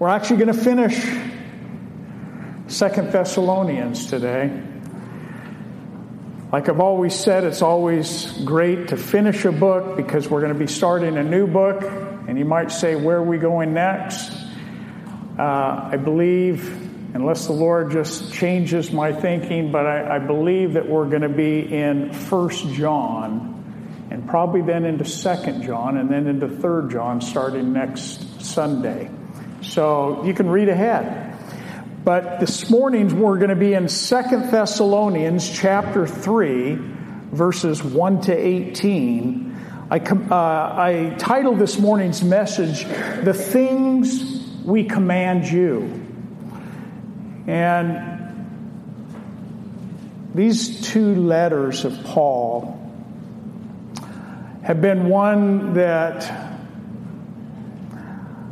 We're actually going to finish Second Thessalonians today. Like I've always said, it's always great to finish a book because we're going to be starting a new book. And you might say, Where are we going next? Uh, I believe, unless the Lord just changes my thinking, but I, I believe that we're going to be in First John and probably then into Second John and then into Third John starting next Sunday. So you can read ahead. But this morning we're going to be in Second Thessalonians chapter 3, verses 1 to 18. I, uh, I titled this morning's message, The Things We Command You. And these two letters of Paul have been one that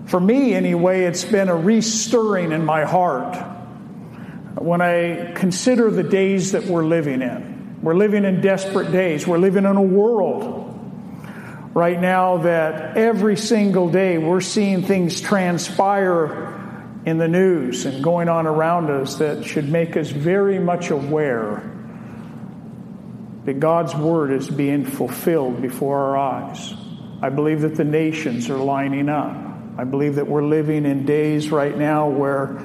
for me, anyway, it's been a restirring in my heart when I consider the days that we're living in. We're living in desperate days. We're living in a world right now that every single day we're seeing things transpire in the news and going on around us that should make us very much aware that God's word is being fulfilled before our eyes. I believe that the nations are lining up. I believe that we're living in days right now where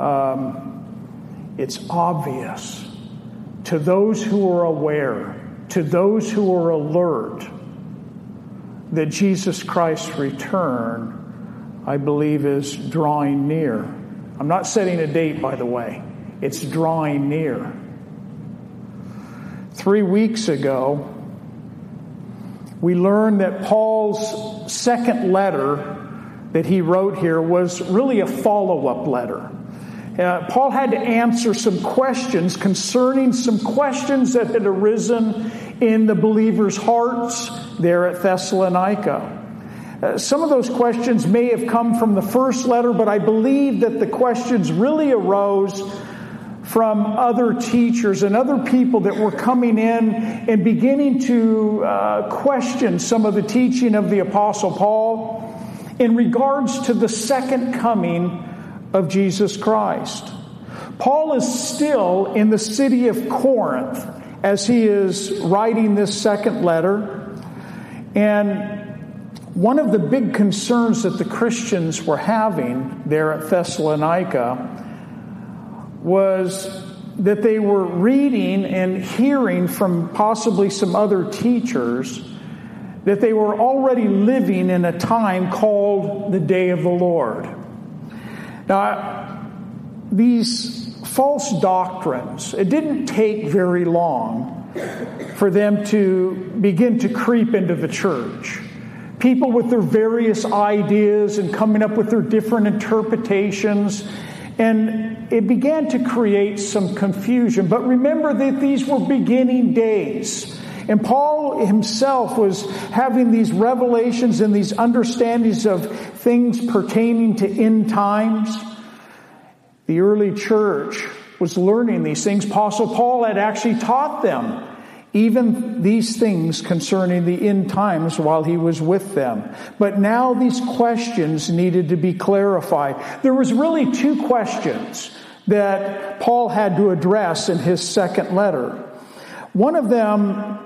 um, it's obvious to those who are aware, to those who are alert, that Jesus Christ's return, I believe, is drawing near. I'm not setting a date, by the way, it's drawing near. Three weeks ago, we learned that Paul's second letter that he wrote here was really a follow up letter. Uh, Paul had to answer some questions concerning some questions that had arisen in the believers' hearts there at Thessalonica. Uh, some of those questions may have come from the first letter, but I believe that the questions really arose from other teachers and other people that were coming in and beginning to uh, question some of the teaching of the Apostle Paul in regards to the second coming of Jesus Christ. Paul is still in the city of Corinth as he is writing this second letter. And one of the big concerns that the Christians were having there at Thessalonica was that they were reading and hearing from possibly some other teachers that they were already living in a time called the day of the Lord. Now, these false doctrines, it didn't take very long for them to begin to creep into the church. People with their various ideas and coming up with their different interpretations. And it began to create some confusion. But remember that these were beginning days. And Paul himself was having these revelations and these understandings of things pertaining to end times. The early church was learning these things. Apostle Paul had actually taught them even these things concerning the end times while he was with them. But now these questions needed to be clarified. There was really two questions that Paul had to address in his second letter. One of them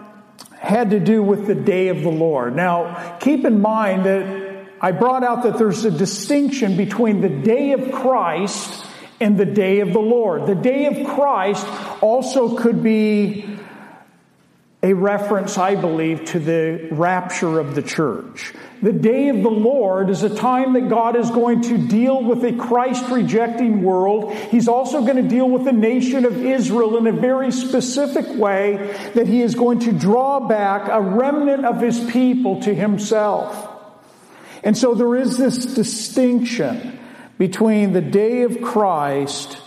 had to do with the day of the Lord. Now, keep in mind that I brought out that there's a distinction between the day of Christ and the day of the Lord. The day of Christ also could be a reference, I believe, to the rapture of the church. The day of the Lord is a time that God is going to deal with a Christ rejecting world. He's also going to deal with the nation of Israel in a very specific way that he is going to draw back a remnant of his people to himself. And so there is this distinction between the day of Christ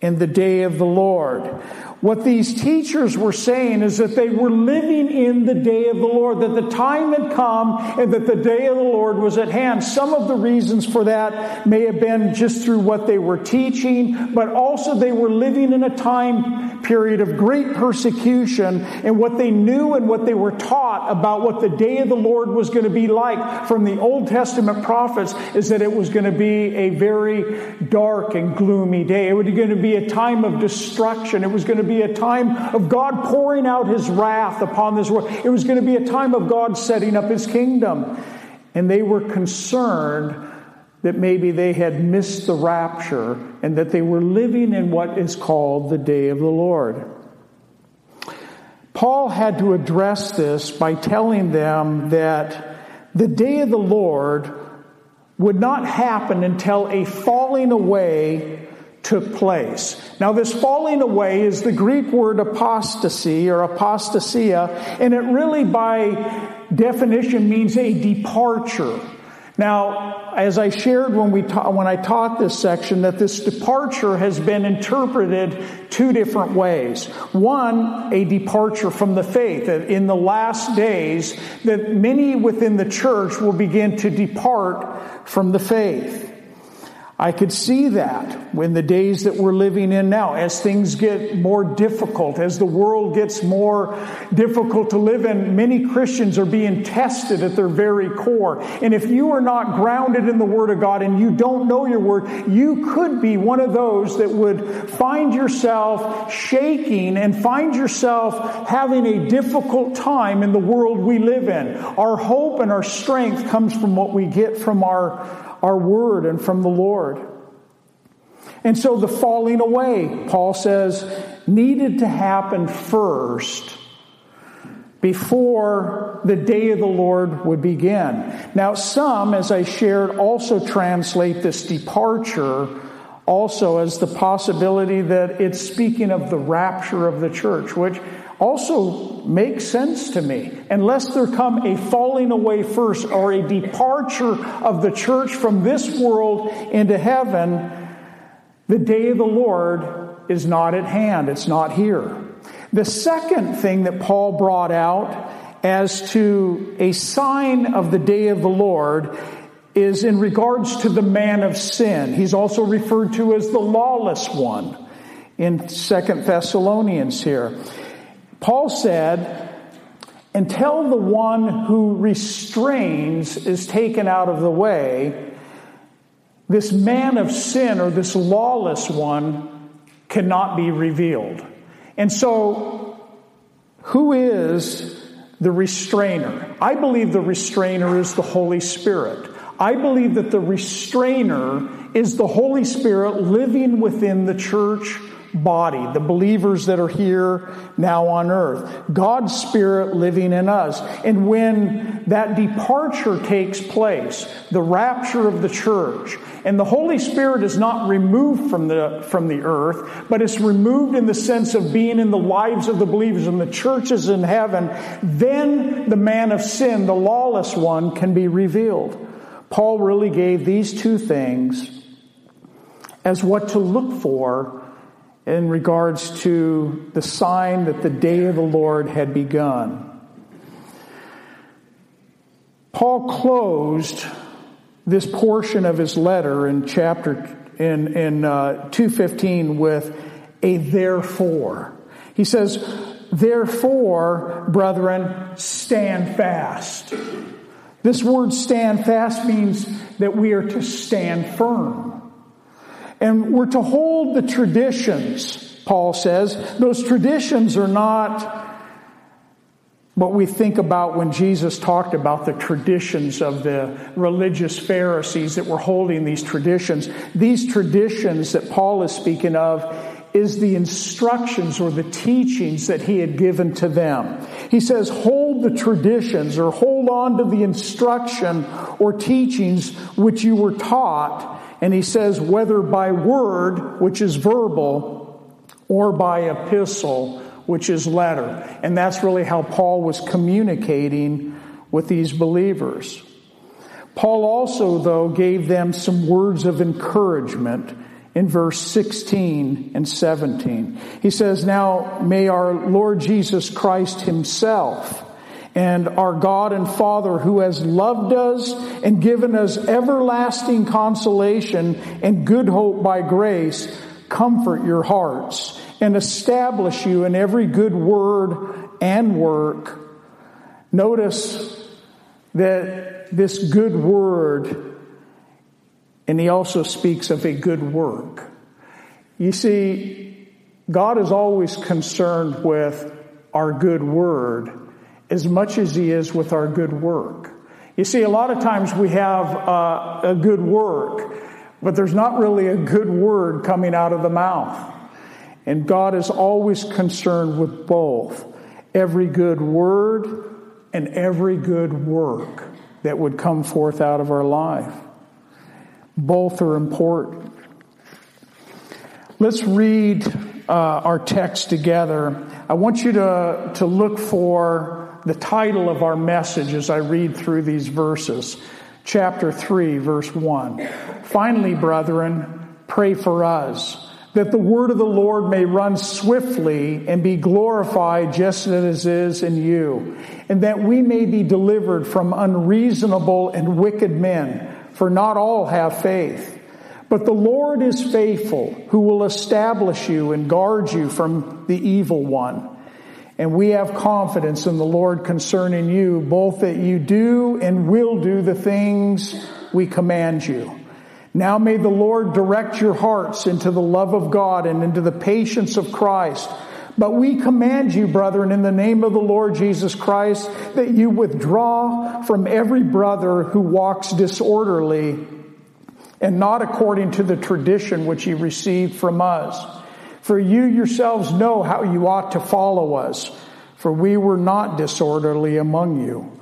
and the day of the Lord. What these teachers were saying is that they were living in the day of the Lord, that the time had come and that the day of the Lord was at hand. Some of the reasons for that may have been just through what they were teaching, but also they were living in a time period of great persecution and what they knew and what they were taught about what the day of the Lord was going to be like from the Old Testament prophets is that it was going to be a very dark and gloomy day. It was going to be a time of destruction. It was going to be a time of God pouring out his wrath upon this world. It was going to be a time of God setting up his kingdom. And they were concerned that maybe they had missed the rapture and that they were living in what is called the day of the Lord. Paul had to address this by telling them that the day of the Lord would not happen until a falling away took place. Now, this falling away is the Greek word apostasy or apostasia, and it really, by definition, means a departure. Now, as I shared when we ta- when I taught this section, that this departure has been interpreted two different ways. One, a departure from the faith. That in the last days, that many within the church will begin to depart from the faith. I could see that in the days that we're living in now, as things get more difficult, as the world gets more difficult to live in, many Christians are being tested at their very core. And if you are not grounded in the Word of God and you don't know your Word, you could be one of those that would find yourself shaking and find yourself having a difficult time in the world we live in. Our hope and our strength comes from what we get from our our word and from the Lord. And so the falling away, Paul says, needed to happen first before the day of the Lord would begin. Now, some, as I shared, also translate this departure also as the possibility that it's speaking of the rapture of the church, which also makes sense to me. Unless there come a falling away first or a departure of the church from this world into heaven, the day of the Lord is not at hand. It's not here. The second thing that Paul brought out as to a sign of the day of the Lord is in regards to the man of sin. He's also referred to as the lawless one in Second Thessalonians here. Paul said, until the one who restrains is taken out of the way, this man of sin or this lawless one cannot be revealed. And so, who is the restrainer? I believe the restrainer is the Holy Spirit. I believe that the restrainer is the Holy Spirit living within the church body, the believers that are here now on earth. God's Spirit living in us. And when that departure takes place, the rapture of the church, and the Holy Spirit is not removed from the, from the earth, but it's removed in the sense of being in the lives of the believers and the churches in heaven, then the man of sin, the lawless one, can be revealed. Paul really gave these two things as what to look for in regards to the sign that the day of the Lord had begun. Paul closed this portion of his letter in chapter in in uh, 215 with a therefore. He says, "Therefore, brethren, stand fast." This word stand fast means that we are to stand firm. And we're to hold the traditions, Paul says. Those traditions are not what we think about when Jesus talked about the traditions of the religious Pharisees that were holding these traditions. These traditions that Paul is speaking of is the instructions or the teachings that he had given to them. He says, hold the traditions or hold on to the instruction or teachings which you were taught and he says, whether by word, which is verbal, or by epistle, which is letter. And that's really how Paul was communicating with these believers. Paul also, though, gave them some words of encouragement in verse 16 and 17. He says, Now may our Lord Jesus Christ himself and our God and Father who has loved us and given us everlasting consolation and good hope by grace, comfort your hearts and establish you in every good word and work. Notice that this good word, and he also speaks of a good work. You see, God is always concerned with our good word as much as he is with our good work. You see, a lot of times we have uh, a good work, but there's not really a good word coming out of the mouth. And God is always concerned with both every good word and every good work that would come forth out of our life. Both are important. Let's read uh, our text together. I want you to, to look for the title of our message as I read through these verses. Chapter 3, verse 1. Finally, brethren, pray for us that the word of the Lord may run swiftly and be glorified just as it is in you, and that we may be delivered from unreasonable and wicked men, for not all have faith. But the Lord is faithful, who will establish you and guard you from the evil one. And we have confidence in the Lord concerning you, both that you do and will do the things we command you. Now may the Lord direct your hearts into the love of God and into the patience of Christ. But we command you, brethren, in the name of the Lord Jesus Christ, that you withdraw from every brother who walks disorderly and not according to the tradition which he received from us. For you yourselves know how you ought to follow us, for we were not disorderly among you.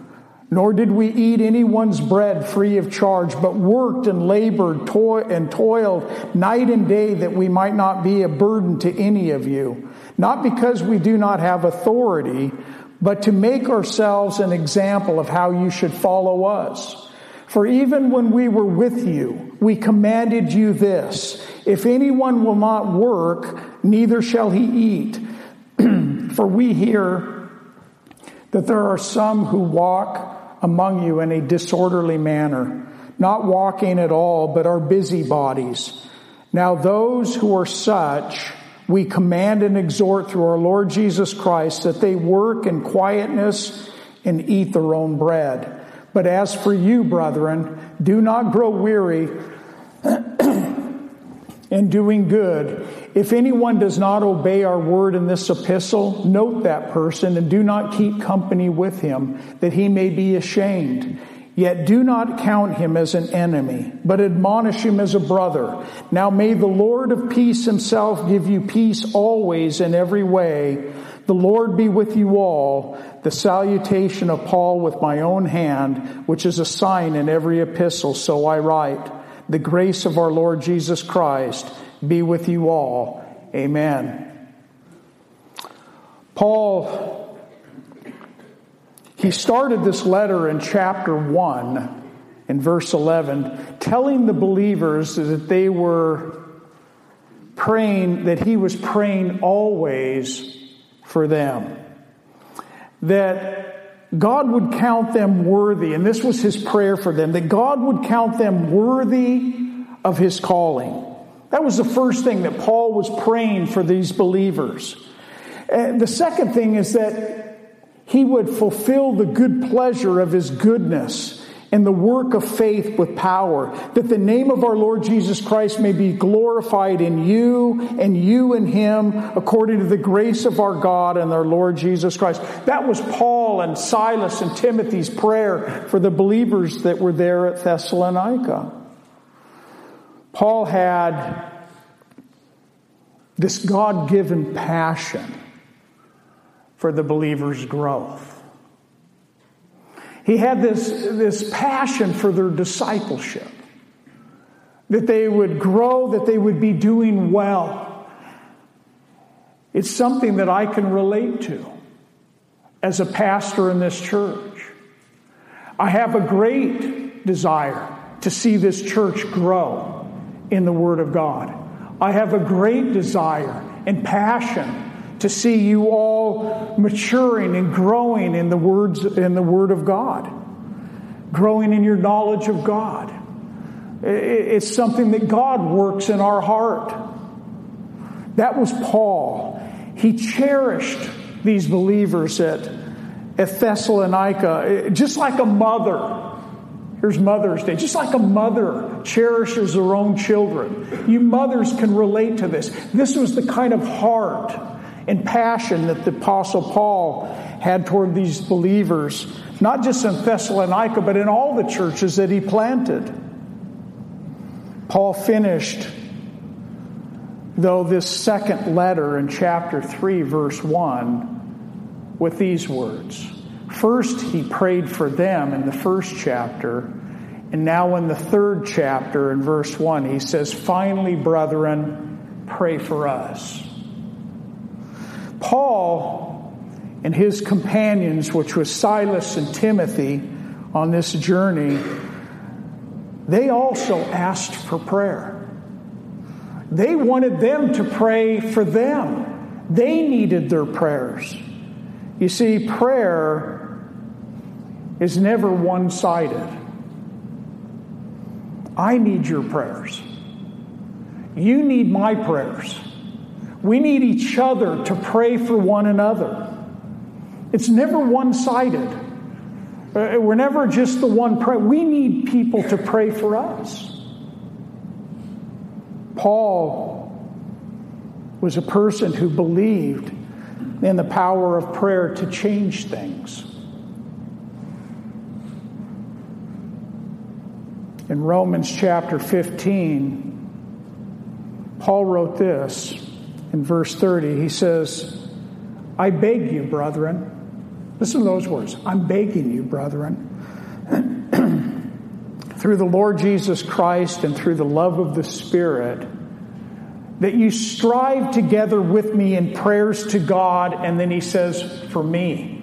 Nor did we eat anyone's bread free of charge, but worked and labored toil and toiled night and day that we might not be a burden to any of you. Not because we do not have authority, but to make ourselves an example of how you should follow us. For even when we were with you, we commanded you this, if anyone will not work, neither shall he eat. For we hear that there are some who walk among you in a disorderly manner, not walking at all, but are busybodies. Now those who are such, we command and exhort through our Lord Jesus Christ that they work in quietness and eat their own bread. But as for you, brethren, do not grow weary in doing good. If anyone does not obey our word in this epistle, note that person and do not keep company with him, that he may be ashamed. Yet do not count him as an enemy, but admonish him as a brother. Now may the Lord of peace himself give you peace always in every way. The Lord be with you all. The salutation of Paul with my own hand, which is a sign in every epistle, so I write. The grace of our Lord Jesus Christ be with you all. Amen. Paul, he started this letter in chapter 1 in verse 11, telling the believers that they were praying, that he was praying always for them. That God would count them worthy, and this was his prayer for them, that God would count them worthy of his calling. That was the first thing that Paul was praying for these believers. And the second thing is that he would fulfill the good pleasure of his goodness and the work of faith with power, that the name of our Lord Jesus Christ may be glorified in you and you in him according to the grace of our God and our Lord Jesus Christ. That was Paul and Silas and Timothy's prayer for the believers that were there at Thessalonica. Paul had this God given passion for the believer's growth. He had this, this passion for their discipleship, that they would grow, that they would be doing well. It's something that I can relate to as a pastor in this church. I have a great desire to see this church grow in the Word of God. I have a great desire and passion to see you all maturing and growing in the words in the word of God, growing in your knowledge of God. It's something that God works in our heart. That was Paul. He cherished these believers at, at Thessalonica, just like a mother. Here's Mother's Day. Just like a mother cherishes her own children. You mothers can relate to this. This was the kind of heart and passion that the Apostle Paul had toward these believers, not just in Thessalonica, but in all the churches that he planted. Paul finished, though, this second letter in chapter 3, verse 1, with these words. First, he prayed for them in the first chapter. And now, in the third chapter, in verse 1, he says, Finally, brethren, pray for us. Paul and his companions, which was Silas and Timothy, on this journey, they also asked for prayer. They wanted them to pray for them. They needed their prayers. You see, prayer is never one sided. I need your prayers. You need my prayers. We need each other to pray for one another. It's never one sided. Uh, we're never just the one pray. We need people to pray for us. Paul was a person who believed in the power of prayer to change things. In Romans chapter 15, Paul wrote this in verse 30, he says, I beg you, brethren. Listen to those words. I'm begging you, brethren. through the Lord Jesus Christ and through the love of the Spirit, that you strive together with me in prayers to God. And then he says, for me.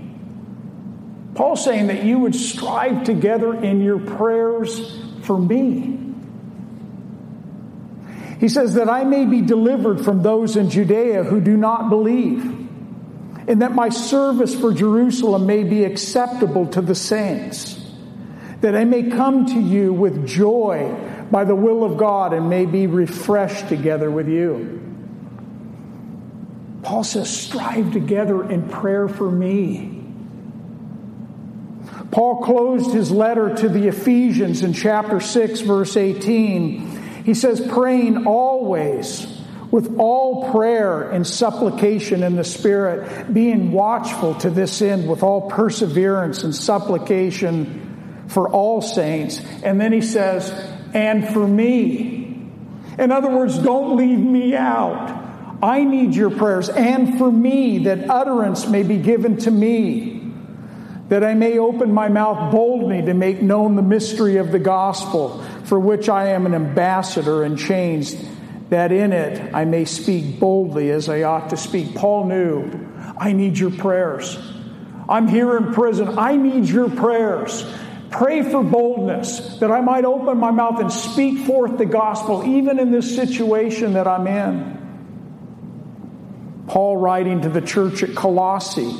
Paul's saying that you would strive together in your prayers for me. He says that I may be delivered from those in Judea who do not believe, and that my service for Jerusalem may be acceptable to the saints, that I may come to you with joy by the will of God and may be refreshed together with you. Paul says, strive together in prayer for me. Paul closed his letter to the Ephesians in chapter 6, verse 18 he says, praying always with all prayer and supplication in the Spirit, being watchful to this end with all perseverance and supplication for all saints. And then he says, and for me. In other words, don't leave me out. I need your prayers, and for me, that utterance may be given to me, that I may open my mouth boldly to make known the mystery of the gospel for which I am an ambassador in chains, that in it I may speak boldly as I ought to speak. Paul knew, I need your prayers. I'm here in prison. I need your prayers. Pray for boldness that I might open my mouth and speak forth the gospel, even in this situation that I'm in. Paul, writing to the church at Colossae,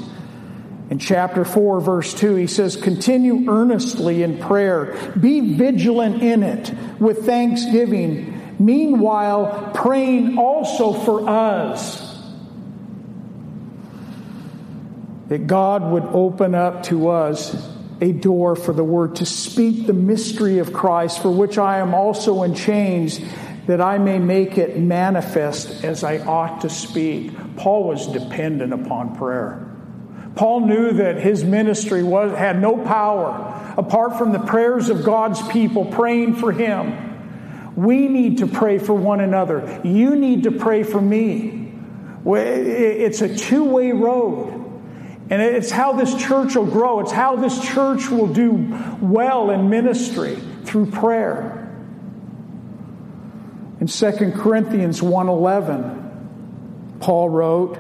in chapter 4, verse 2, he says, Continue earnestly in prayer, be vigilant in it with thanksgiving, meanwhile, praying also for us. That God would open up to us a door for the word to speak the mystery of Christ, for which I am also in chains, that I may make it manifest as I ought to speak. Paul was dependent upon prayer. Paul knew that his ministry was, had no power apart from the prayers of God's people praying for him. We need to pray for one another. You need to pray for me. It's a two way road. And it's how this church will grow. It's how this church will do well in ministry through prayer. In 2 Corinthians 1:11, Paul wrote,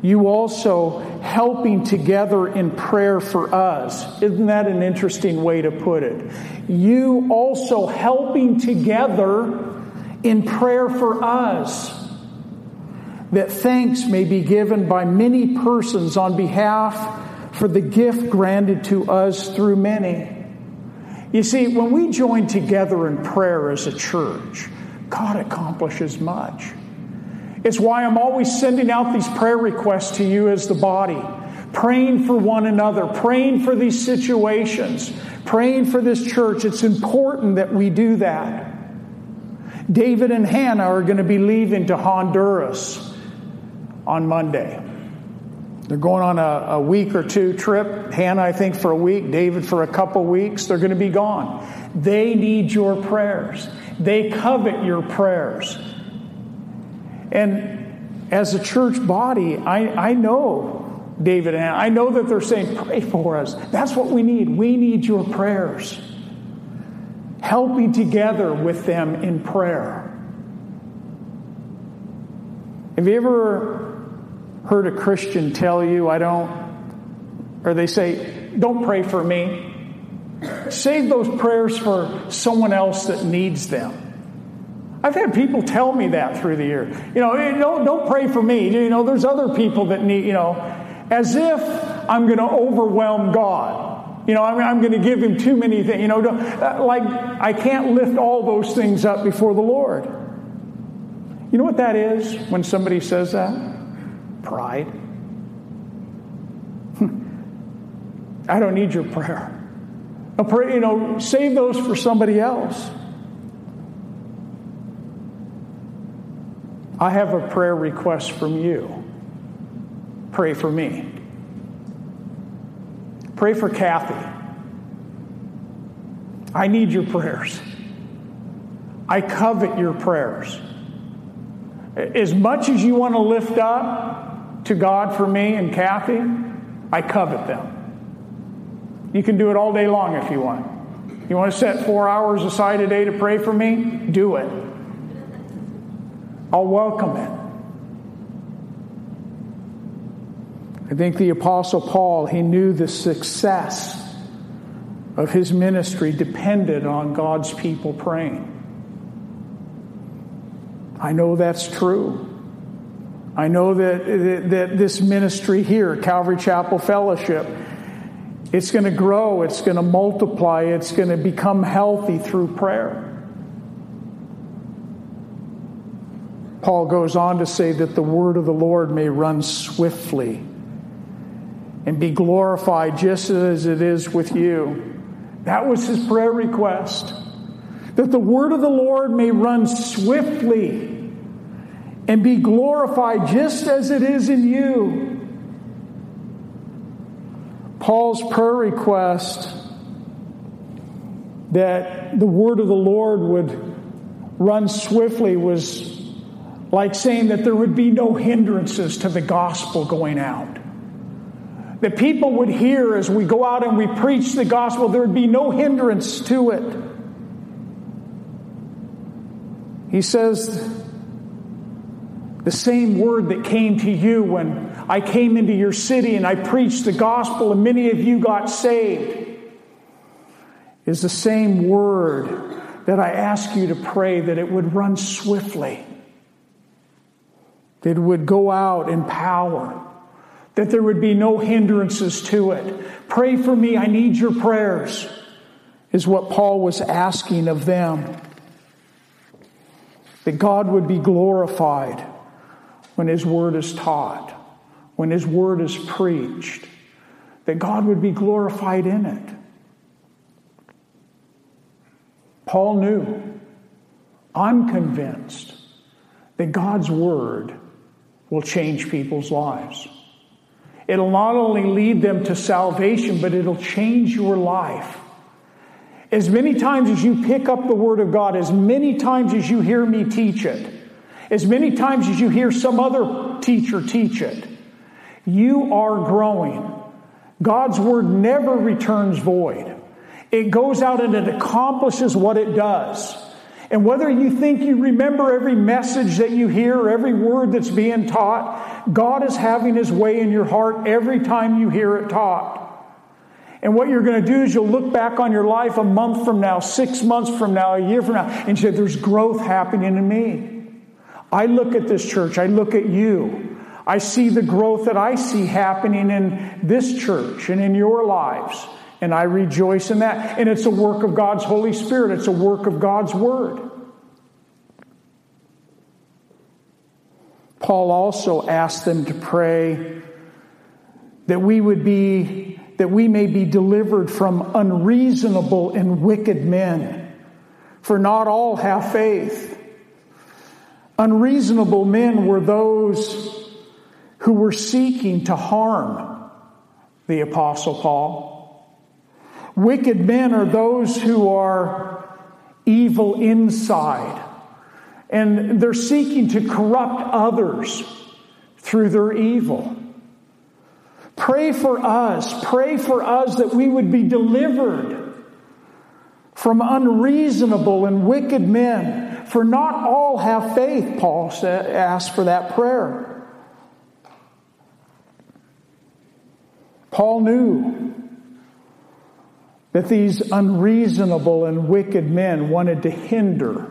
"You also helping together in prayer for us. Isn't that an interesting way to put it? You also helping together in prayer for us, that thanks may be given by many persons on behalf for the gift granted to us through many. You see, when we join together in prayer as a church, God accomplishes much. It's why I'm always sending out these prayer requests to you as the body, praying for one another, praying for these situations, praying for this church. It's important that we do that. David and Hannah are going to be leaving to Honduras on Monday. They're going on a, a, week or two trip. Hannah, I think, for a week. David, for a couple weeks. They're going to be gone. They need your prayers. They covet your prayers. And as a church body, I, I know David and I know that they're saying, pray for us. That's what we need. We need your prayers. Helping together with them in prayer. Have you ever heard a Christian tell you, I don't, or they say, don't pray for me. Save those prayers for someone else that needs them. I've had people tell me that through the year. You know, don't, don't pray for me. You know, there's other people that need, you know, as if I'm going to overwhelm God. You know, I'm, I'm going to give him too many things. You know, uh, like I can't lift all those things up before the Lord. You know what that is when somebody says that? Pride. I don't need your prayer. pray, you know, save those for somebody else. I have a prayer request from you. Pray for me. Pray for Kathy. I need your prayers. I covet your prayers. As much as you want to lift up, to God for me and Kathy, I covet them. You can do it all day long if you want. You want to set four hours aside a day to pray for me? Do it. I'll welcome it. I think the Apostle Paul, he knew the success of his ministry depended on God's people praying. I know that's true. I know that, that this ministry here, Calvary Chapel Fellowship, it's going to grow, it's going to multiply, it's going to become healthy through prayer. Paul goes on to say that the word of the Lord may run swiftly and be glorified just as it is with you. That was his prayer request. That the word of the Lord may run swiftly and be glorified just as it is in you. Paul's prayer request that the word of the Lord would run swiftly was like saying that there would be no hindrances to the gospel going out. That people would hear as we go out and we preach the gospel, there would be no hindrance to it. He says the same word that came to you when I came into your city and I preached the gospel and many of you got saved is the same word that I ask you to pray that it would run swiftly, that would go out in power, that there would be no hindrances to it. Pray for me, I need your prayers, is what Paul was asking of them. That God would be glorified when His Word is taught, when His Word is preached, that God would be glorified in it. Paul knew, I'm convinced that God's Word will change people's lives. It'll not only lead them to salvation, but it'll change your life. As many times as you pick up the Word of God, as many times as you hear me teach it, as many times as you hear some other teacher teach it, you are growing. God's word never returns void. It goes out and it accomplishes what it does. And whether you think you remember every message that you hear, every word that's being taught, God is having his way in your heart every time you hear it taught. And what you're going to do is you'll look back on your life a month from now, six months from now, a year from now, and say, There's growth happening in me. I look at this church, I look at you. I see the growth that I see happening in this church and in your lives. And I rejoice in that. And it's a work of God's Holy Spirit, it's a work of God's Word. Paul also asked them to pray that we would be, that we may be delivered from unreasonable and wicked men. For not all have faith. Unreasonable men were those who were seeking to harm the Apostle Paul. Wicked men are those who are evil inside, and they're seeking to corrupt others through their evil. Pray for us. Pray for us that we would be delivered from unreasonable and wicked men. For not all have faith, Paul asked for that prayer. Paul knew that these unreasonable and wicked men wanted to hinder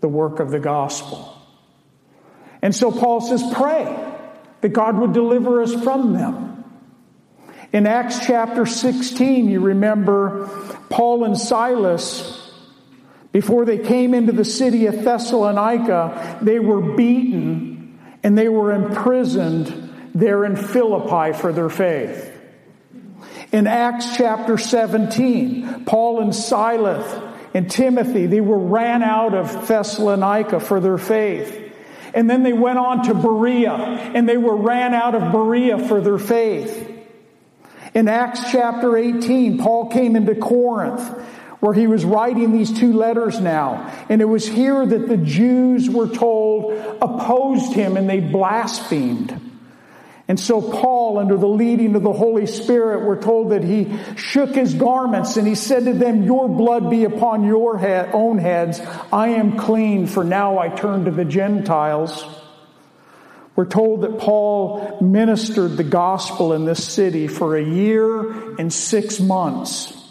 the work of the gospel. And so Paul says, pray that God would deliver us from them. In Acts chapter 16, you remember Paul and Silas, before they came into the city of Thessalonica, they were beaten and they were imprisoned there in Philippi for their faith. In Acts chapter 17, Paul and Silas and Timothy, they were ran out of Thessalonica for their faith. And then they went on to Berea and they were ran out of Berea for their faith. In Acts chapter 18, Paul came into Corinth where he was writing these two letters now. And it was here that the Jews were told opposed him and they blasphemed. And so, Paul, under the leading of the Holy Spirit, we're told that he shook his garments and he said to them, Your blood be upon your head, own heads. I am clean, for now I turn to the Gentiles. We're told that Paul ministered the gospel in this city for a year and six months.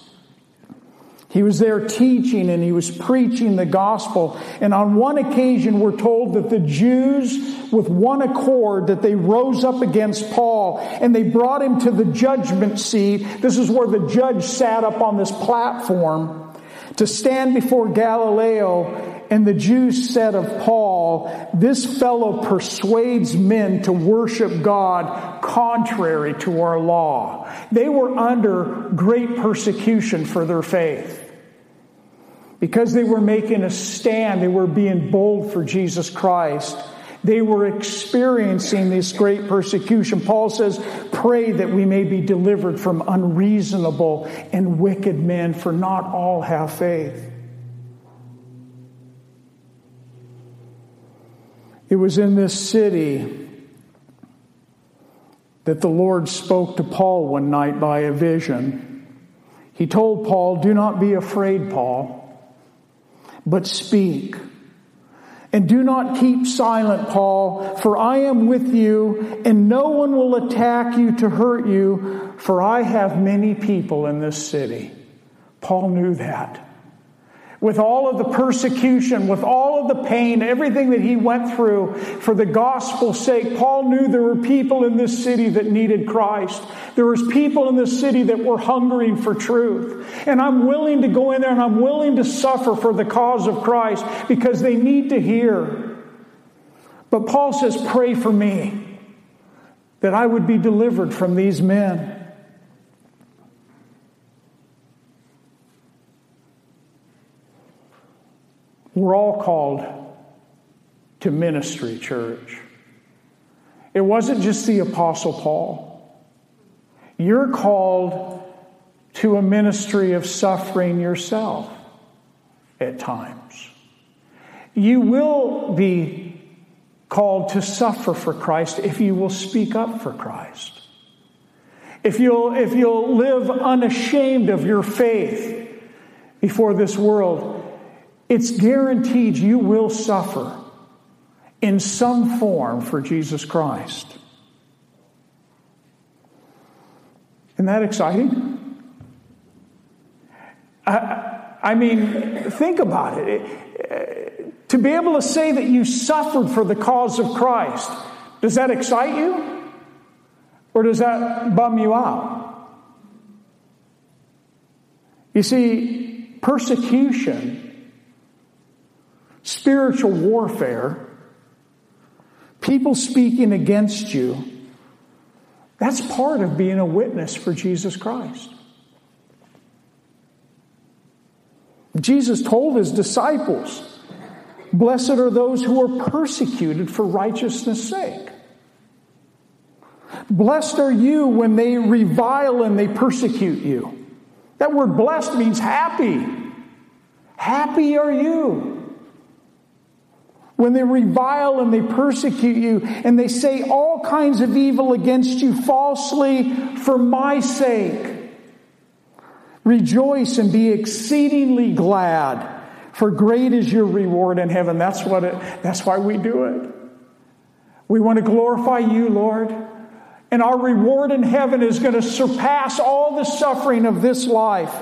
He was there teaching and he was preaching the gospel. And on one occasion, we're told that the Jews, with one accord, that they rose up against Paul and they brought him to the judgment seat. This is where the judge sat up on this platform to stand before Gallio. And the Jews said of Paul, this fellow persuades men to worship God contrary to our law. They were under great persecution for their faith. Because they were making a stand, they were being bold for Jesus Christ. They were experiencing this great persecution. Paul says, Pray that we may be delivered from unreasonable and wicked men, for not all have faith. It was in this city that the Lord spoke to Paul one night by a vision. He told Paul, Do not be afraid, Paul but speak. And do not keep silent, Paul, for I am with you, and no one will attack you to hurt you, for I have many people in this city. Paul knew that with all of the persecution, with all of the pain, everything that he went through for the gospel's sake, Paul knew there were people in this city that needed Christ. There was people in this city that were hungering for truth. And I'm willing to go in there and I'm willing to suffer for the cause of Christ because they need to hear. But Paul says, pray for me that I would be delivered from these men. We're all called to ministry, church. It wasn't just the Apostle Paul. You're called to a ministry of suffering yourself at times. You will be called to suffer for Christ if you will speak up for Christ. If you'll, if you'll live unashamed of your faith before this world, it's guaranteed you will suffer in some form for Jesus Christ. Isn't that exciting? I, I mean, think about it. it. To be able to say that you suffered for the cause of Christ, does that excite you? Or does that bum you out? You see, persecution, spiritual warfare, people speaking against you, that's part of being a witness for Jesus Christ. Jesus told his disciples, Blessed are those who are persecuted for righteousness' sake. Blessed are you when they revile and they persecute you. That word blessed means happy. Happy are you. When they revile and they persecute you and they say all kinds of evil against you falsely for my sake. Rejoice and be exceedingly glad, for great is your reward in heaven. That's what it, that's why we do it. We want to glorify you, Lord. And our reward in heaven is going to surpass all the suffering of this life.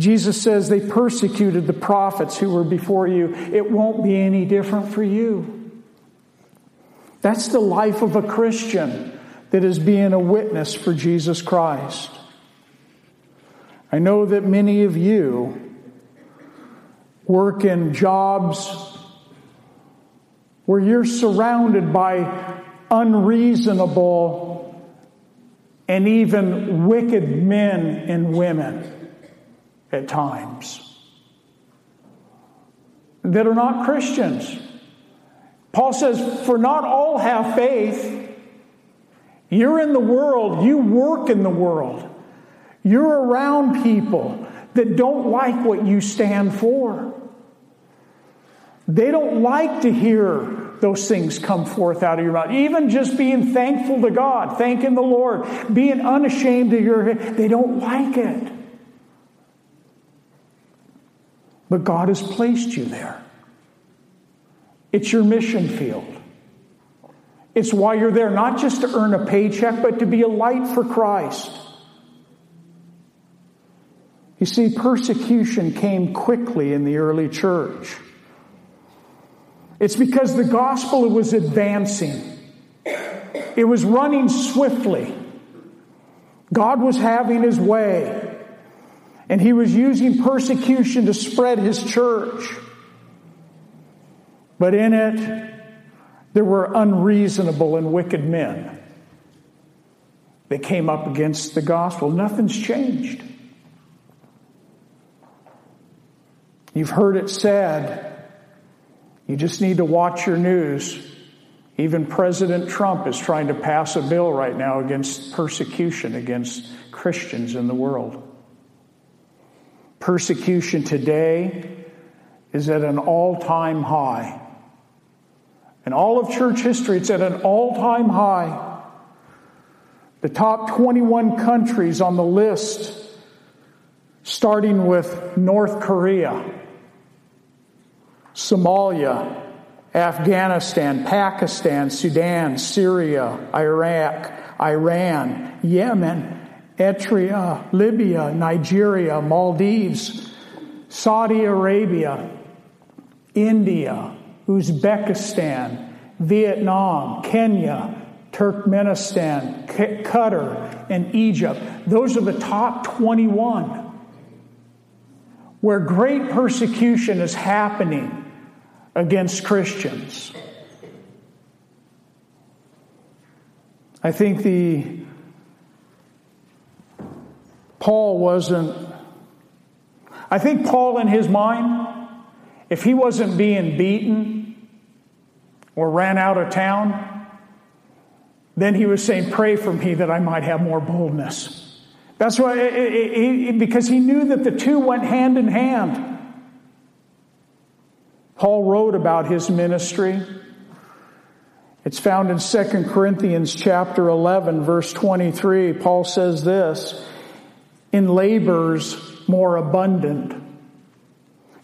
Jesus says they persecuted the prophets who were before you. It won't be any different for you. That's the life of a Christian that is being a witness for Jesus Christ. I know that many of you work in jobs where you're surrounded by unreasonable and even wicked men and women at times that are not Christians. Paul says, For not all have faith. You're in the world, you work in the world, you're around people that don't like what you stand for. They don't like to hear those things come forth out of your mouth. Even just being thankful to God, thanking the Lord, being unashamed of your, they don't like it. But God has placed you there. It's your mission field. It's why you're there, not just to earn a paycheck, but to be a light for Christ. You see, persecution came quickly in the early church. It's because the gospel was advancing. It was running swiftly. God was having his way. And he was using persecution to spread his church. But in it, there were unreasonable and wicked men that came up against the gospel. Nothing's changed. You've heard it said you just need to watch your news. Even President Trump is trying to pass a bill right now against persecution against Christians in the world. Persecution today is at an all time high. In all of church history, it's at an all time high. The top 21 countries on the list, starting with North Korea, Somalia, Afghanistan, Pakistan, Sudan, Syria, Iraq, Iran, Yemen, Eritrea, Libya, Nigeria, Maldives, Saudi Arabia, India, Uzbekistan, Vietnam, Kenya, Turkmenistan, Qatar, and Egypt. Those are the top 21 where great persecution is happening against Christians. I think the Paul wasn't I think Paul in his mind if he wasn't being beaten or ran out of town then he was saying pray for me that I might have more boldness. That's why because he knew that the two went hand in hand. Paul wrote about his ministry. It's found in 2 Corinthians chapter 11 verse 23. Paul says this, in labors more abundant,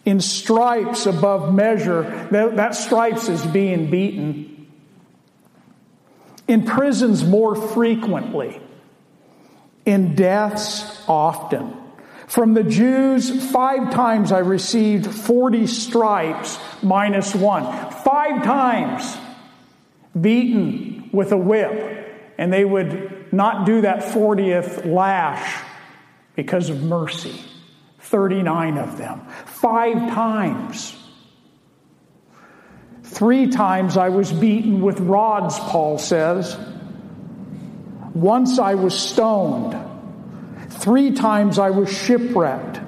in stripes above measure, that, that stripes is being beaten, in prisons more frequently, in deaths often. From the Jews, five times I received 40 stripes minus one. Five times beaten with a whip. And they would not do that 40th lash because of mercy. 39 of them. Five times. Three times I was beaten with rods, Paul says. Once I was stoned. Three times I was shipwrecked.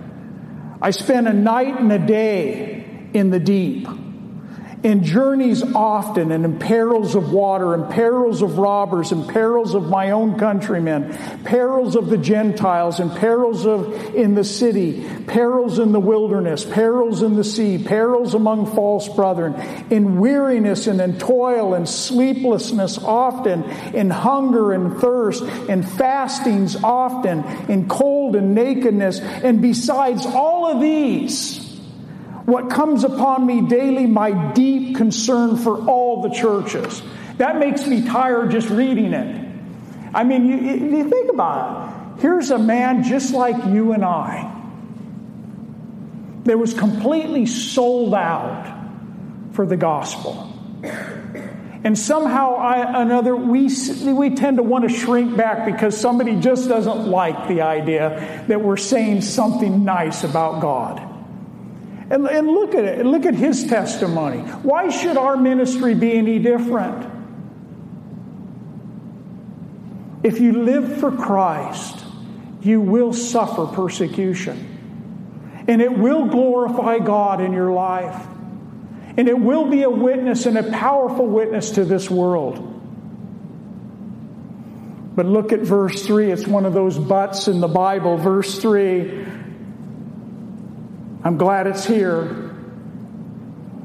I spent a night and a day in the deep in journeys often and in perils of water and perils of robbers and perils of my own countrymen, perils of the Gentiles and perils of in the city, perils in the wilderness, perils in the sea, perils among false brethren, in weariness and in toil and sleeplessness often, in hunger and thirst, in fastings often, in cold and nakedness, and besides all of these, what comes upon me daily, my deep concern for all the churches. That makes me tired just reading it. I mean, you, you think about it. Here's a man just like you and I that was completely sold out for the gospel. And somehow I, another, we, we tend to want to shrink back because somebody just doesn't like the idea that we're saying something nice about God. And, and look at it. Look at his testimony. Why should our ministry be any different? If you live for Christ, you will suffer persecution. And it will glorify God in your life. And it will be a witness and a powerful witness to this world. But look at verse 3. It's one of those buts in the Bible. Verse 3 I'm glad it's here.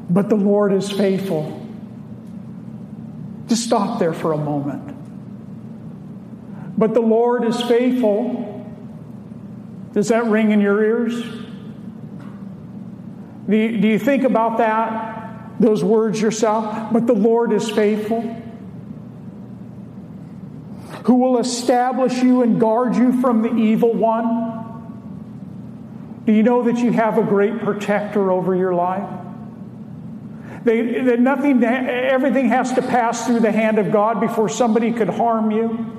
But the Lord is faithful. Just stop there for a moment. But the Lord is faithful. Does that ring in your ears? Do you, do you think about that, those words yourself? But the Lord is faithful. Who will establish you and guard you from the evil one? Do you know that you have a great protector over your life? They, that nothing, everything has to pass through the hand of God before somebody could harm you.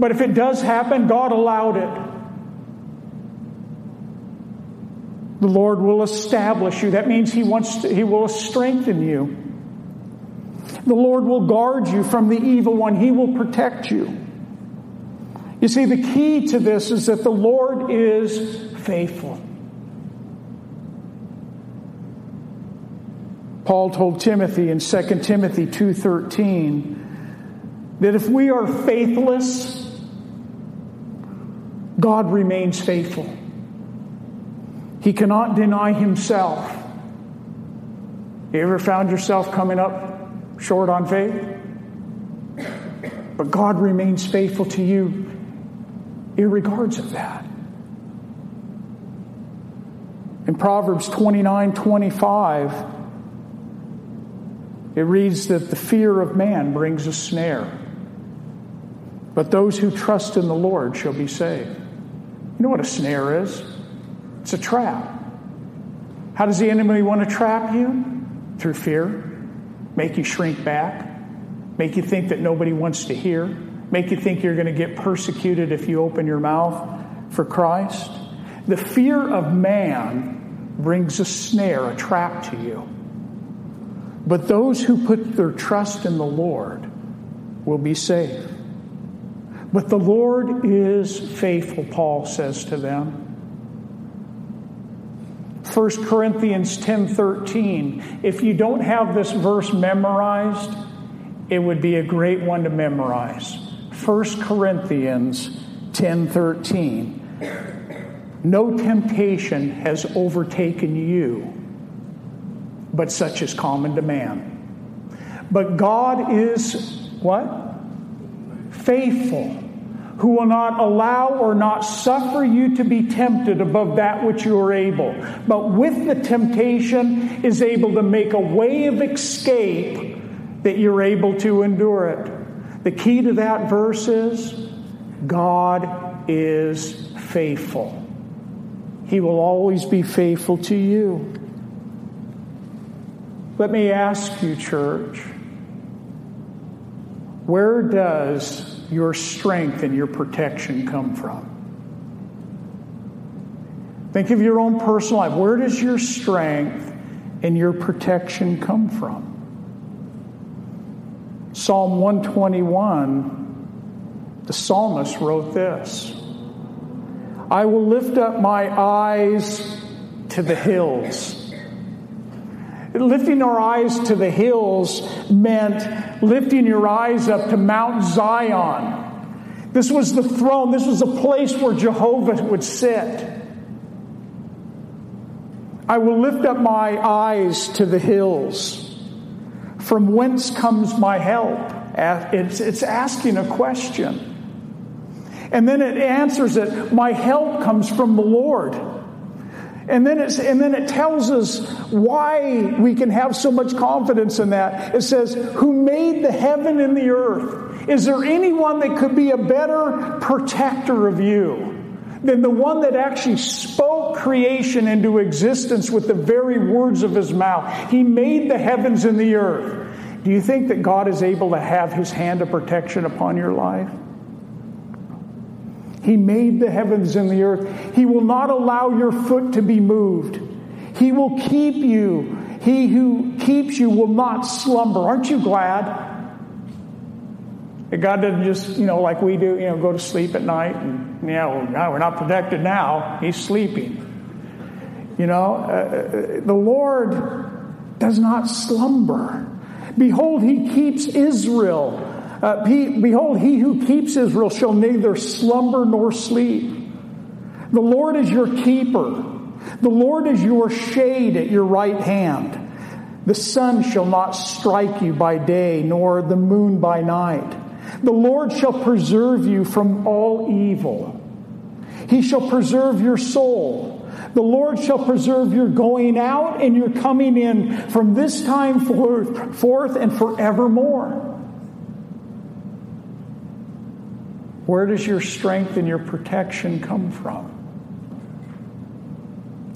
But if it does happen, God allowed it. The Lord will establish you. That means He wants to, He will strengthen you. The Lord will guard you from the evil one. He will protect you. You see, the key to this is that the Lord is faithful. Paul told Timothy in 2 Timothy 2:13 that if we are faithless, God remains faithful. He cannot deny himself. You ever found yourself coming up short on faith? But God remains faithful to you regards of that. In Proverbs 29 25, it reads that the fear of man brings a snare, but those who trust in the Lord shall be saved. You know what a snare is? It's a trap. How does the enemy want to trap you? Through fear, make you shrink back, make you think that nobody wants to hear make you think you're going to get persecuted if you open your mouth for Christ. The fear of man brings a snare, a trap to you. But those who put their trust in the Lord will be saved. But the Lord is faithful, Paul says to them. 1 Corinthians 10:13 if you don't have this verse memorized it would be a great one to memorize 1 Corinthians 10:13 No temptation has overtaken you but such is common to man. But God is what? Faithful, who will not allow or not suffer you to be tempted above that which you are able, but with the temptation is able to make a way of escape that you're able to endure it. The key to that verse is God is faithful. He will always be faithful to you. Let me ask you, church, where does your strength and your protection come from? Think of your own personal life. Where does your strength and your protection come from? Psalm 121, the psalmist wrote this I will lift up my eyes to the hills. Lifting our eyes to the hills meant lifting your eyes up to Mount Zion. This was the throne, this was a place where Jehovah would sit. I will lift up my eyes to the hills. From whence comes my help? It's, asking a question. And then it answers it, my help comes from the Lord. And then, it's, and then it tells us why we can have so much confidence in that. It says, Who made the heaven and the earth? Is there anyone that could be a better protector of you? Than the one that actually spoke creation into existence with the very words of his mouth. He made the heavens and the earth. Do you think that God is able to have his hand of protection upon your life? He made the heavens and the earth. He will not allow your foot to be moved. He will keep you. He who keeps you will not slumber. Aren't you glad? God doesn't just, you know, like we do, you know, go to sleep at night and, you know, we're not protected now. He's sleeping. You know, uh, uh, the Lord does not slumber. Behold, he keeps Israel. Uh, he, behold, he who keeps Israel shall neither slumber nor sleep. The Lord is your keeper. The Lord is your shade at your right hand. The sun shall not strike you by day, nor the moon by night. The Lord shall preserve you from all evil. He shall preserve your soul. The Lord shall preserve your going out and your coming in from this time forth, forth and forevermore. Where does your strength and your protection come from?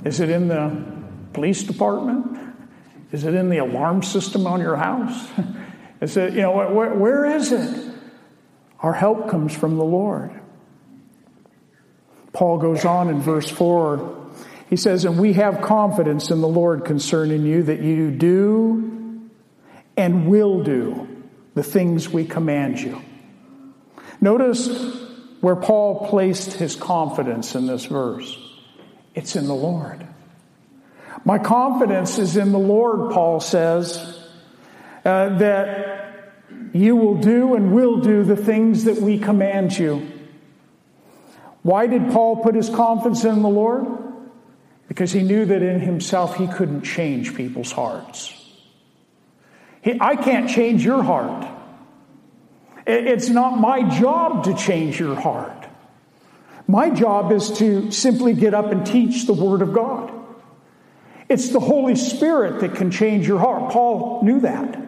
Is it in the police department? Is it in the alarm system on your house? Is it, you know, where, where is it? Our help comes from the Lord. Paul goes on in verse 4. He says, And we have confidence in the Lord concerning you that you do and will do the things we command you. Notice where Paul placed his confidence in this verse. It's in the Lord. My confidence is in the Lord, Paul says, uh, that you will do and will do the things that we command you. Why did Paul put his confidence in the Lord? Because he knew that in himself he couldn't change people's hearts. He, I can't change your heart. It's not my job to change your heart. My job is to simply get up and teach the Word of God. It's the Holy Spirit that can change your heart. Paul knew that.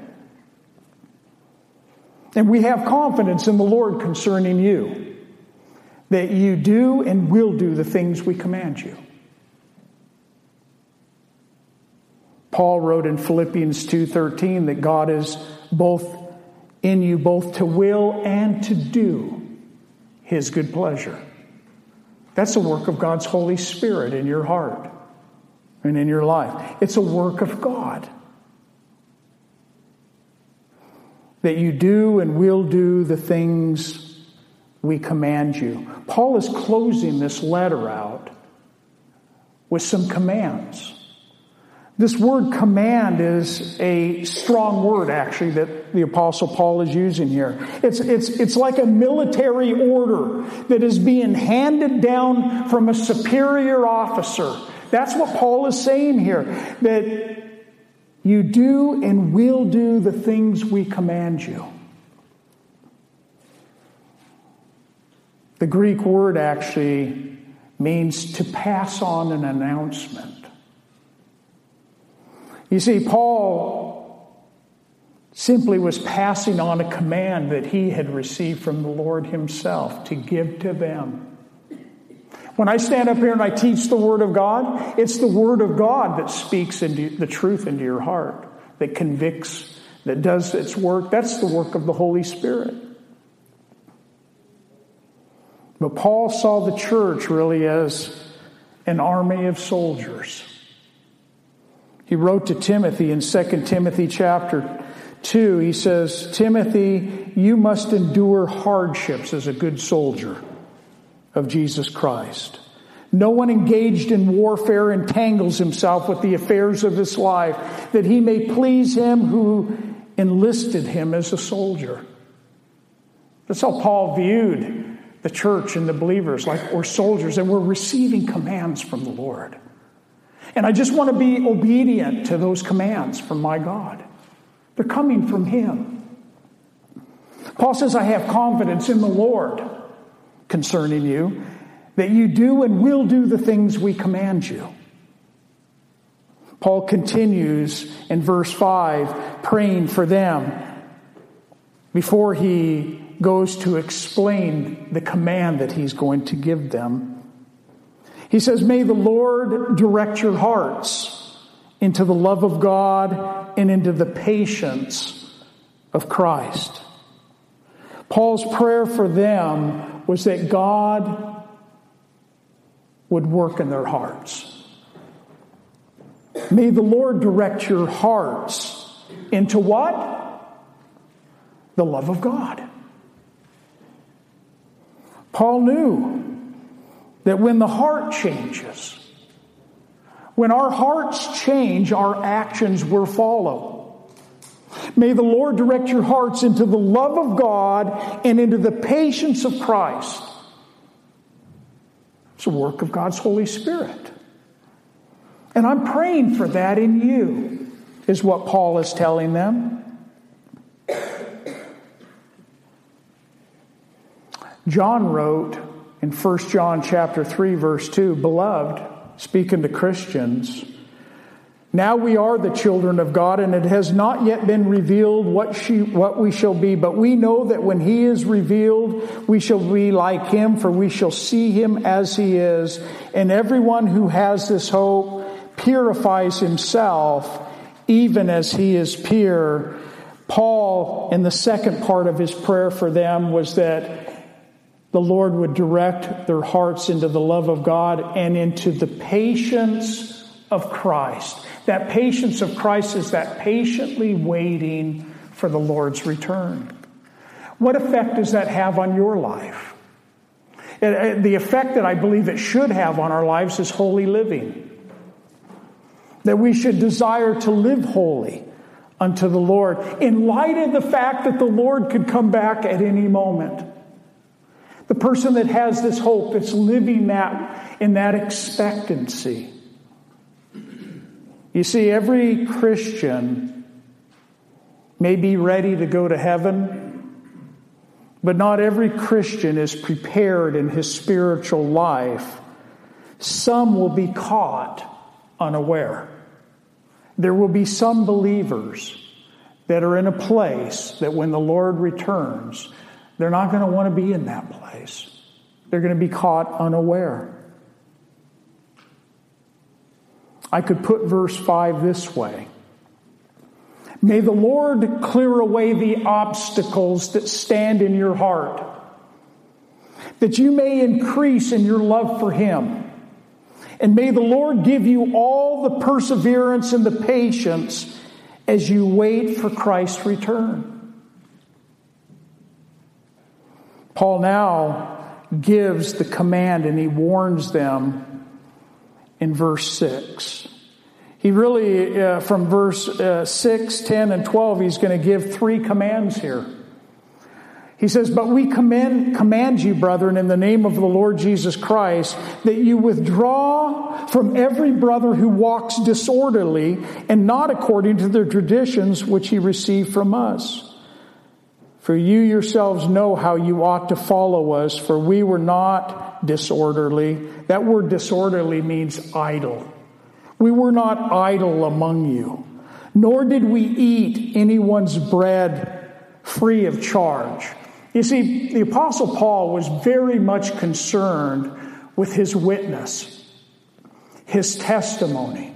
And we have confidence in the Lord concerning you that you do and will do the things we command you. Paul wrote in Philippians 2:13 that God is both in you both to will and to do his good pleasure. That's a work of God's Holy Spirit in your heart and in your life. It's a work of God. That you do and will do the things we command you. Paul is closing this letter out with some commands. This word command is a strong word, actually, that the Apostle Paul is using here. It's, it's, it's like a military order that is being handed down from a superior officer. That's what Paul is saying here. That you do and will do the things we command you. The Greek word actually means to pass on an announcement. You see, Paul simply was passing on a command that he had received from the Lord himself to give to them. When I stand up here and I teach the Word of God, it's the Word of God that speaks into the truth into your heart, that convicts, that does its work. That's the work of the Holy Spirit. But Paul saw the church really as an army of soldiers. He wrote to Timothy in 2 Timothy chapter 2, he says, Timothy, you must endure hardships as a good soldier of Jesus Christ. No one engaged in warfare entangles himself with the affairs of this life, that he may please him who enlisted him as a soldier. That's how Paul viewed the church and the believers, like we're soldiers, and we're receiving commands from the Lord. And I just want to be obedient to those commands from my God. They're coming from Him. Paul says, I have confidence in the Lord concerning you, that you do and will do the things we command you. Paul continues in verse 5, praying for them before he goes to explain the command that he's going to give them. He says, May the Lord direct your hearts into the love of God and into the patience of Christ. Paul's prayer for them was that God would work in their hearts. May the Lord direct your hearts into what? The love of God. Paul knew that when the heart changes, when our hearts change, our actions will follow. May the Lord direct your hearts into the love of God and into the patience of Christ. It's a work of God's Holy Spirit. And I'm praying for that in you, is what Paul is telling them. John wrote in 1 John chapter 3 verse 2, beloved, speaking to Christians, now we are the children of God, and it has not yet been revealed what, she, what we shall be. But we know that when He is revealed, we shall be like Him, for we shall see Him as He is. And everyone who has this hope purifies himself, even as He is pure. Paul, in the second part of his prayer for them, was that the Lord would direct their hearts into the love of God and into the patience of Christ. That patience of Christ is that patiently waiting for the Lord's return. What effect does that have on your life? Uh, uh, the effect that I believe it should have on our lives is holy living. That we should desire to live holy unto the Lord in light of the fact that the Lord could come back at any moment. The person that has this hope, that's living that in that expectancy, you see, every Christian may be ready to go to heaven, but not every Christian is prepared in his spiritual life. Some will be caught unaware. There will be some believers that are in a place that when the Lord returns, they're not going to want to be in that place. They're going to be caught unaware. I could put verse 5 this way May the Lord clear away the obstacles that stand in your heart, that you may increase in your love for Him. And may the Lord give you all the perseverance and the patience as you wait for Christ's return. Paul now gives the command and he warns them in verse 6. He really, uh, from verse uh, 6, 10, and 12, he's going to give three commands here. He says, But we command, command you, brethren, in the name of the Lord Jesus Christ, that you withdraw from every brother who walks disorderly and not according to the traditions which he received from us. For you yourselves know how you ought to follow us, for we were not disorderly. That word disorderly means idle. We were not idle among you, nor did we eat anyone's bread free of charge. You see, the Apostle Paul was very much concerned with his witness, his testimony,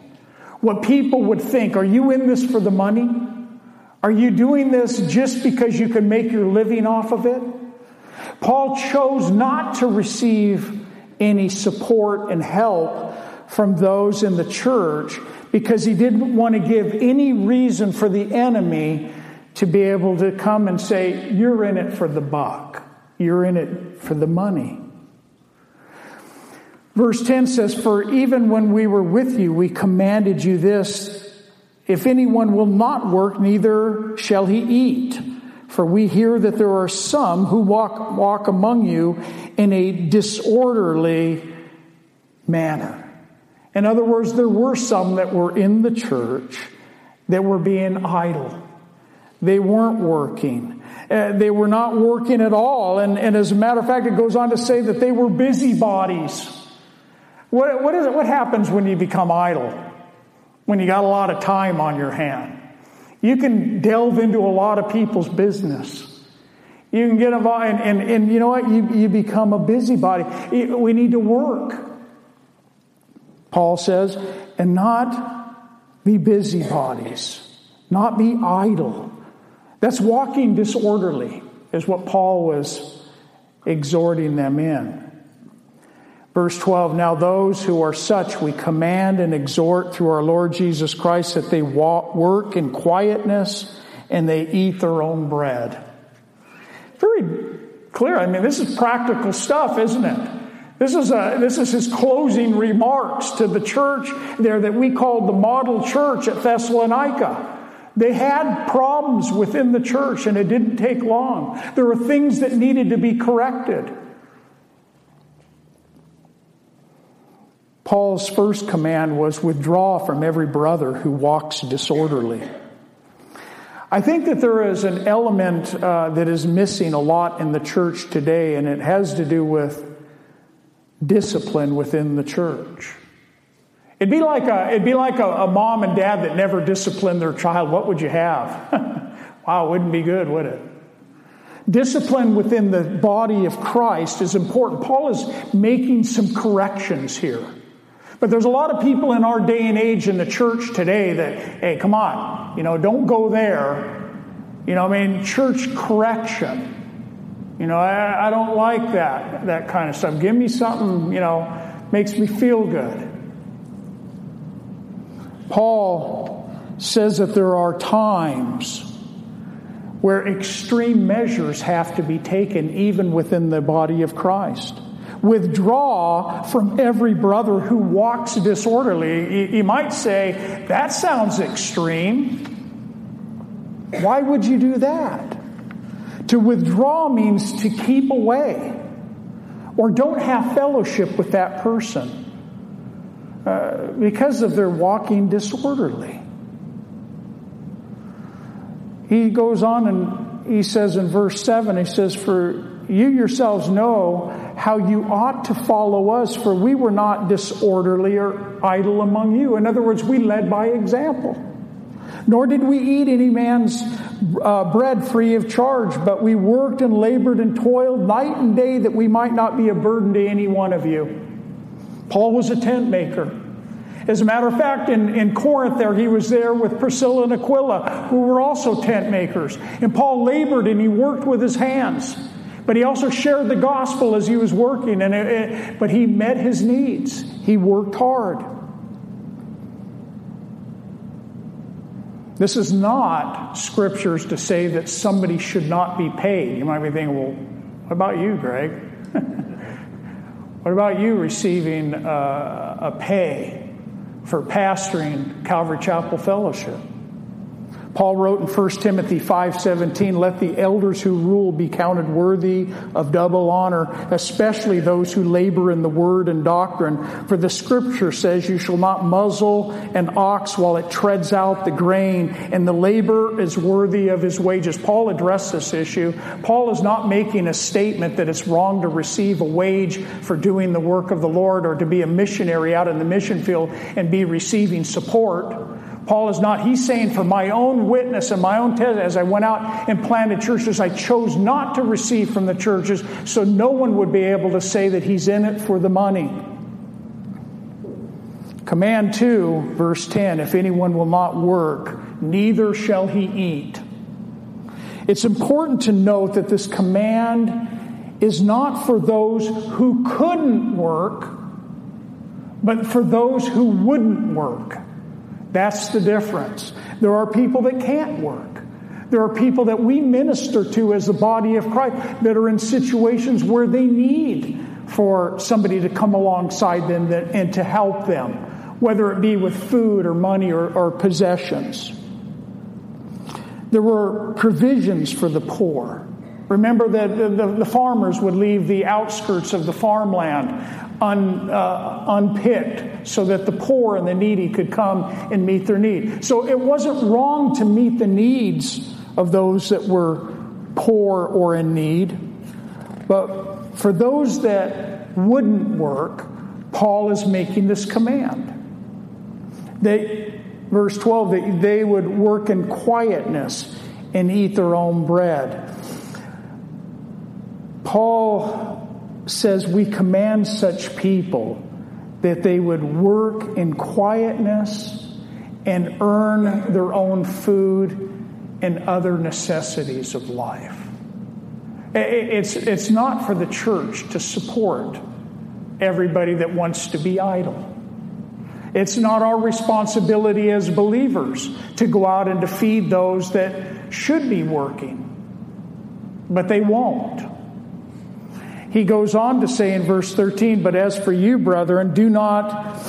what people would think. Are you in this for the money? Are you doing this just because you can make your living off of it? Paul chose not to receive any support and help from those in the church because he didn't want to give any reason for the enemy to be able to come and say, You're in it for the buck, you're in it for the money. Verse 10 says, For even when we were with you, we commanded you this if anyone will not work, neither shall he eat. For we hear that there are some who walk, walk among you in a disorderly manner. In other words, there were some that were in the church that were being idle. They weren't working. Uh, they were not working at all. And, and as a matter of fact, it goes on to say that they were busybodies. What, what, is it, what happens when you become idle? When you got a lot of time on your hand? You can delve into a lot of people's business. You can get involved, and, and, and you know what? You, you become a busybody. We need to work. Paul says, and not be busybodies, not be idle. That's walking disorderly, is what Paul was exhorting them in. Verse 12 Now those who are such we command and exhort through our Lord Jesus Christ that they walk, work in quietness and they eat their own bread. Very clear. I mean, this is practical stuff, isn't it? This is, a, this is his closing remarks to the church there that we called the model church at Thessalonica. They had problems within the church and it didn't take long. There were things that needed to be corrected. Paul's first command was withdraw from every brother who walks disorderly. I think that there is an element uh, that is missing a lot in the church today, and it has to do with discipline within the church. It'd be like a, it'd be like a, a mom and dad that never disciplined their child. What would you have? wow, wouldn't be good, would it? Discipline within the body of Christ is important. Paul is making some corrections here. But there's a lot of people in our day and age in the church today that, hey, come on, you know, don't go there. You know, I mean, church correction. You know, I, I don't like that, that kind of stuff. Give me something, you know, makes me feel good. Paul says that there are times where extreme measures have to be taken even within the body of Christ. Withdraw from every brother who walks disorderly. You might say, that sounds extreme. Why would you do that? To withdraw means to keep away or don't have fellowship with that person uh, because of their walking disorderly. He goes on and he says in verse 7, he says, For you yourselves know how you ought to follow us, for we were not disorderly or idle among you. In other words, we led by example. Nor did we eat any man's uh, bread free of charge, but we worked and labored and toiled night and day that we might not be a burden to any one of you. Paul was a tent maker. As a matter of fact, in, in Corinth, there he was there with Priscilla and Aquila, who were also tent makers. And Paul labored and he worked with his hands. But he also shared the gospel as he was working. And it, it, but he met his needs. He worked hard. This is not scriptures to say that somebody should not be paid. You might be thinking, well, what about you, Greg? what about you receiving uh, a pay? for pastoring Calvary Chapel Fellowship. Paul wrote in 1 Timothy 5:17, "Let the elders who rule be counted worthy of double honor, especially those who labor in the word and doctrine, for the scripture says you shall not muzzle an ox while it treads out the grain, and the labor is worthy of his wages." Paul addressed this issue. Paul is not making a statement that it's wrong to receive a wage for doing the work of the Lord or to be a missionary out in the mission field and be receiving support. Paul is not. He's saying, for my own witness and my own test, as I went out and planted churches, I chose not to receive from the churches so no one would be able to say that he's in it for the money. Command 2, verse 10 If anyone will not work, neither shall he eat. It's important to note that this command is not for those who couldn't work, but for those who wouldn't work. That's the difference. There are people that can't work. There are people that we minister to as the body of Christ that are in situations where they need for somebody to come alongside them and to help them, whether it be with food or money or, or possessions. There were provisions for the poor. Remember that the, the, the, farmers would leave the outskirts of the farmland un, uh, unpicked so that the poor and the needy could come and meet their need. So it wasn't wrong to meet the needs of those that were poor or in need. But for those that wouldn't work, Paul is making this command. They, verse 12, that they would work in quietness and eat their own bread. Paul says we command such people that they would work in quietness and earn their own food and other necessities of life. It's, it's not for the church to support everybody that wants to be idle. It's not our responsibility as believers to go out and to feed those that should be working, but they won't. He goes on to say in verse 13, But as for you, brethren, do not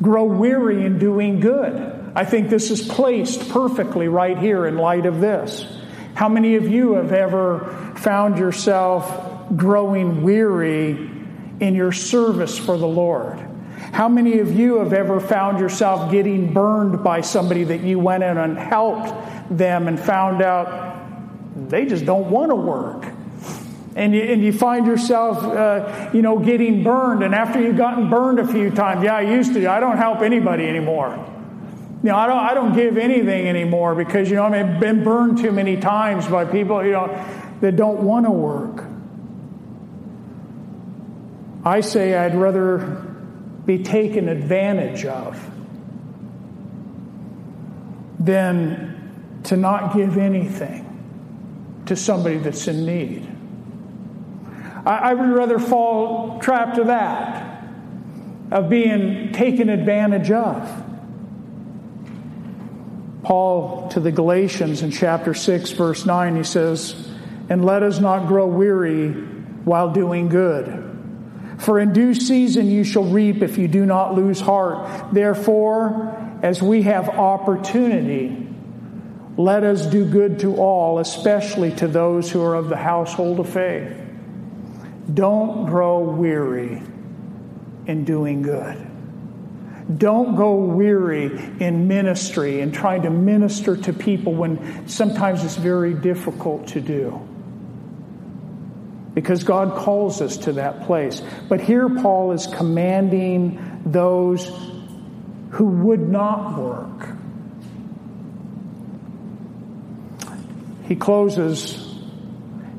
grow weary in doing good. I think this is placed perfectly right here in light of this. How many of you have ever found yourself growing weary in your service for the Lord? How many of you have ever found yourself getting burned by somebody that you went in and helped them and found out they just don't want to work? And you, and you find yourself, uh, you know, getting burned. And after you've gotten burned a few times, yeah, I used to. I don't help anybody anymore. You know, I don't, I don't give anything anymore because, you know, I've been burned too many times by people, you know, that don't want to work. I say I'd rather be taken advantage of than to not give anything to somebody that's in need. I, I would rather fall trap to that of being taken advantage of. Paul to the Galatians in chapter 6, verse 9, he says, And let us not grow weary while doing good. For in due season you shall reap if you do not lose heart. Therefore, as we have opportunity, let us do good to all, especially to those who are of the household of faith. Don't grow weary in doing good. Don't go weary in ministry and trying to minister to people when sometimes it's very difficult to do because God calls us to that place. But here Paul is commanding those who would not work. He closes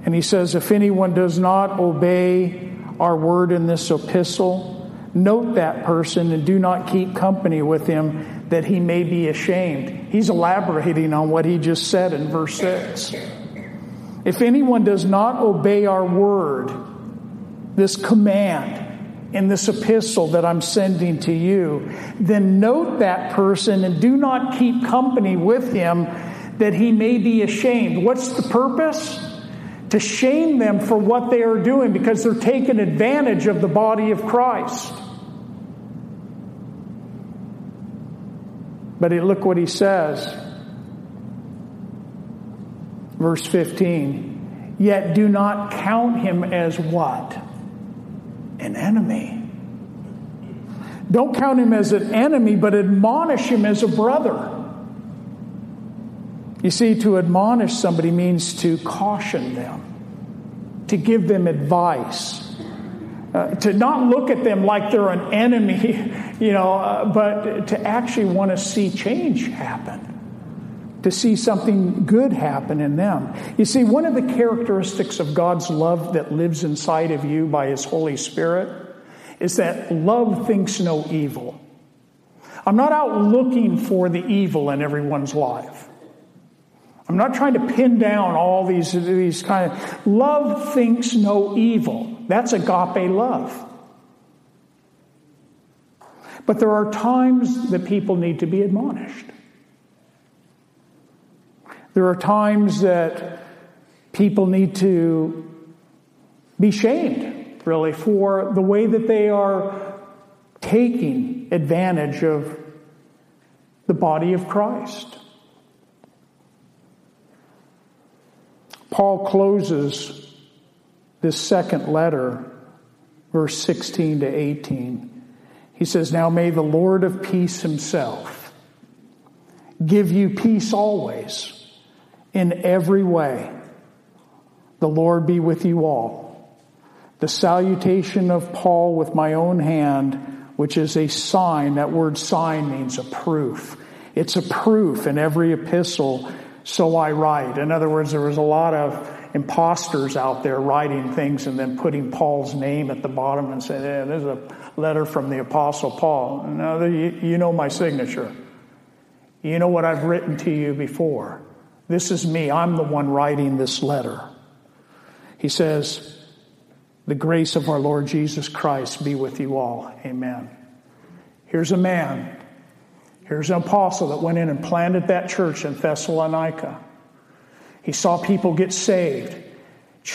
and he says, If anyone does not obey our word in this epistle, note that person and do not keep company with him that he may be ashamed. He's elaborating on what he just said in verse 6. If anyone does not obey our word, this command in this epistle that I'm sending to you, then note that person and do not keep company with him that he may be ashamed. What's the purpose? To shame them for what they are doing because they're taking advantage of the body of Christ. But look what he says. Verse 15. Yet do not count him as what? An enemy. Don't count him as an enemy, but admonish him as a brother. You see, to admonish somebody means to caution them, to give them advice, uh, to not look at them like they're an enemy you know, uh, but to actually want to see change happen to see something good happen in them. You see, one of the characteristics of God's love that lives inside of you by His Holy Spirit is that love thinks no evil. I'm not out looking for the evil in everyone's life. I'm not trying to pin down all these, these kind of. Love thinks no evil. That's agape love. But there are times that people need to be admonished. There are times that people need to be shamed, really, for the way that they are taking advantage of the body of Christ. Paul closes this second letter, verse 16 to 18. He says, Now may the Lord of peace himself give you peace always in every way. The Lord be with you all. The salutation of Paul with my own hand, which is a sign. That word sign means a proof. It's a proof in every epistle, so I write. In other words, there was a lot of imposters out there writing things and then putting Paul's name at the bottom and saying, "Yeah, there's a letter from the Apostle Paul. No, you know my signature. You know what I've written to you before. This is me. I'm the one writing this letter. He says, The grace of our Lord Jesus Christ be with you all. Amen. Here's a man. Here's an apostle that went in and planted that church in Thessalonica. He saw people get saved.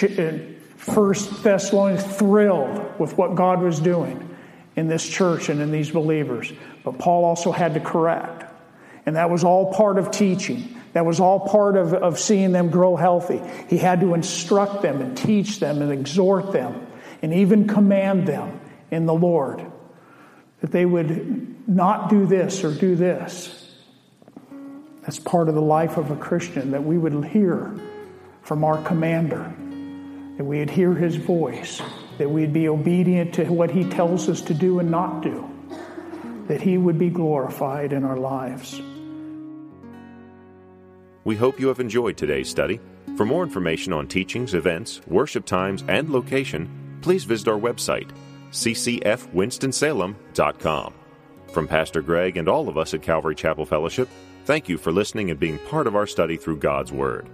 Uh, First Thessalonians thrilled with what God was doing in this church and in these believers. But Paul also had to correct. And that was all part of teaching. That was all part of, of seeing them grow healthy. He had to instruct them and teach them and exhort them and even command them in the Lord that they would not do this or do this. That's part of the life of a Christian that we would hear from our commander, that we'd hear his voice, that we'd be obedient to what he tells us to do and not do, that he would be glorified in our lives. We hope you have enjoyed today's study. For more information on teachings, events, worship times, and location, please visit our website, ccfwinstonsalem.com. From Pastor Greg and all of us at Calvary Chapel Fellowship, thank you for listening and being part of our study through God's Word.